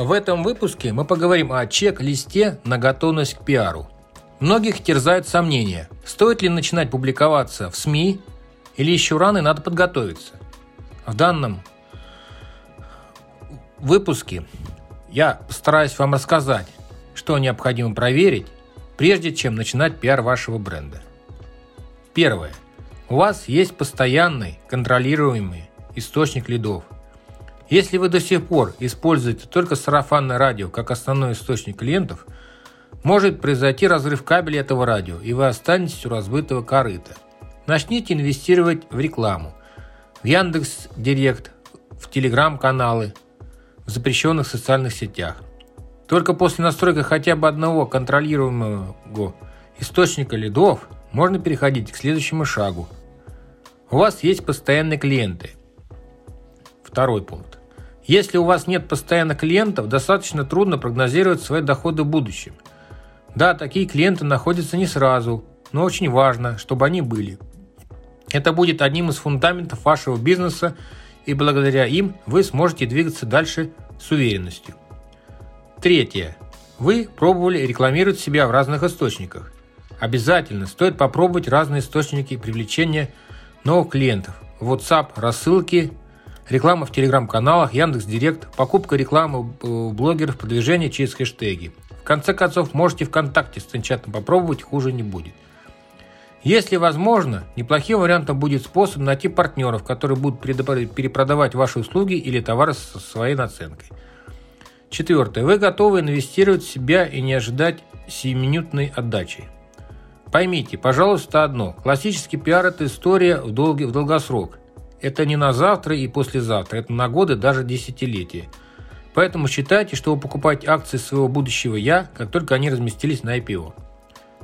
В этом выпуске мы поговорим о чек-листе на готовность к пиару. Многих терзают сомнения, стоит ли начинать публиковаться в СМИ или еще рано и надо подготовиться. В данном выпуске я постараюсь вам рассказать, что необходимо проверить, прежде чем начинать пиар вашего бренда. Первое. У вас есть постоянный, контролируемый источник лидов – если вы до сих пор используете только сарафанное радио как основной источник клиентов, может произойти разрыв кабеля этого радио, и вы останетесь у разбытого корыта. Начните инвестировать в рекламу, в Яндекс Директ, в Телеграм-каналы, в запрещенных социальных сетях. Только после настройки хотя бы одного контролируемого источника лидов можно переходить к следующему шагу. У вас есть постоянные клиенты. Второй пункт. Если у вас нет постоянных клиентов, достаточно трудно прогнозировать свои доходы в будущем. Да, такие клиенты находятся не сразу, но очень важно, чтобы они были. Это будет одним из фундаментов вашего бизнеса, и благодаря им вы сможете двигаться дальше с уверенностью. Третье. Вы пробовали рекламировать себя в разных источниках. Обязательно стоит попробовать разные источники привлечения новых клиентов. WhatsApp, рассылки, реклама в телеграм-каналах, Яндекс Директ, покупка рекламы у блогеров, продвижение через хэштеги. В конце концов, можете ВКонтакте с Тенчатом попробовать, хуже не будет. Если возможно, неплохим вариантом будет способ найти партнеров, которые будут перепродавать ваши услуги или товары со своей наценкой. Четвертое. Вы готовы инвестировать в себя и не ожидать сиюминутной отдачи. Поймите, пожалуйста, одно. Классический пиар – это история в, долгий, в долгосрок. Это не на завтра и послезавтра, это на годы, даже десятилетия. Поэтому считайте, что вы покупаете акции своего будущего «я», как только они разместились на IPO.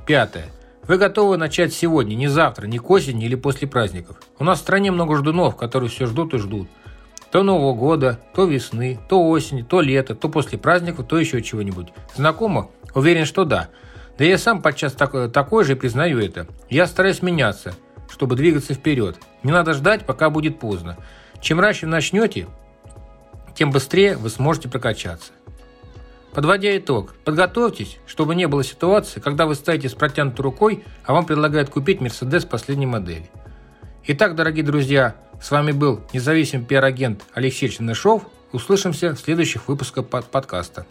Пятое. Вы готовы начать сегодня, не завтра, не к осени или после праздников. У нас в стране много ждунов, которые все ждут и ждут. То Нового года, то весны, то осени, то лета, то после праздников, то еще чего-нибудь. Знакомо? Уверен, что да. Да я сам подчас такой, такой же и признаю это. Я стараюсь меняться – чтобы двигаться вперед. Не надо ждать, пока будет поздно. Чем раньше начнете, тем быстрее вы сможете прокачаться. Подводя итог, подготовьтесь, чтобы не было ситуации, когда вы стоите с протянутой рукой, а вам предлагают купить Mercedes последней модели. Итак, дорогие друзья, с вами был независимый пиар-агент Алексей Чернышов. Услышимся в следующих выпусках подкаста.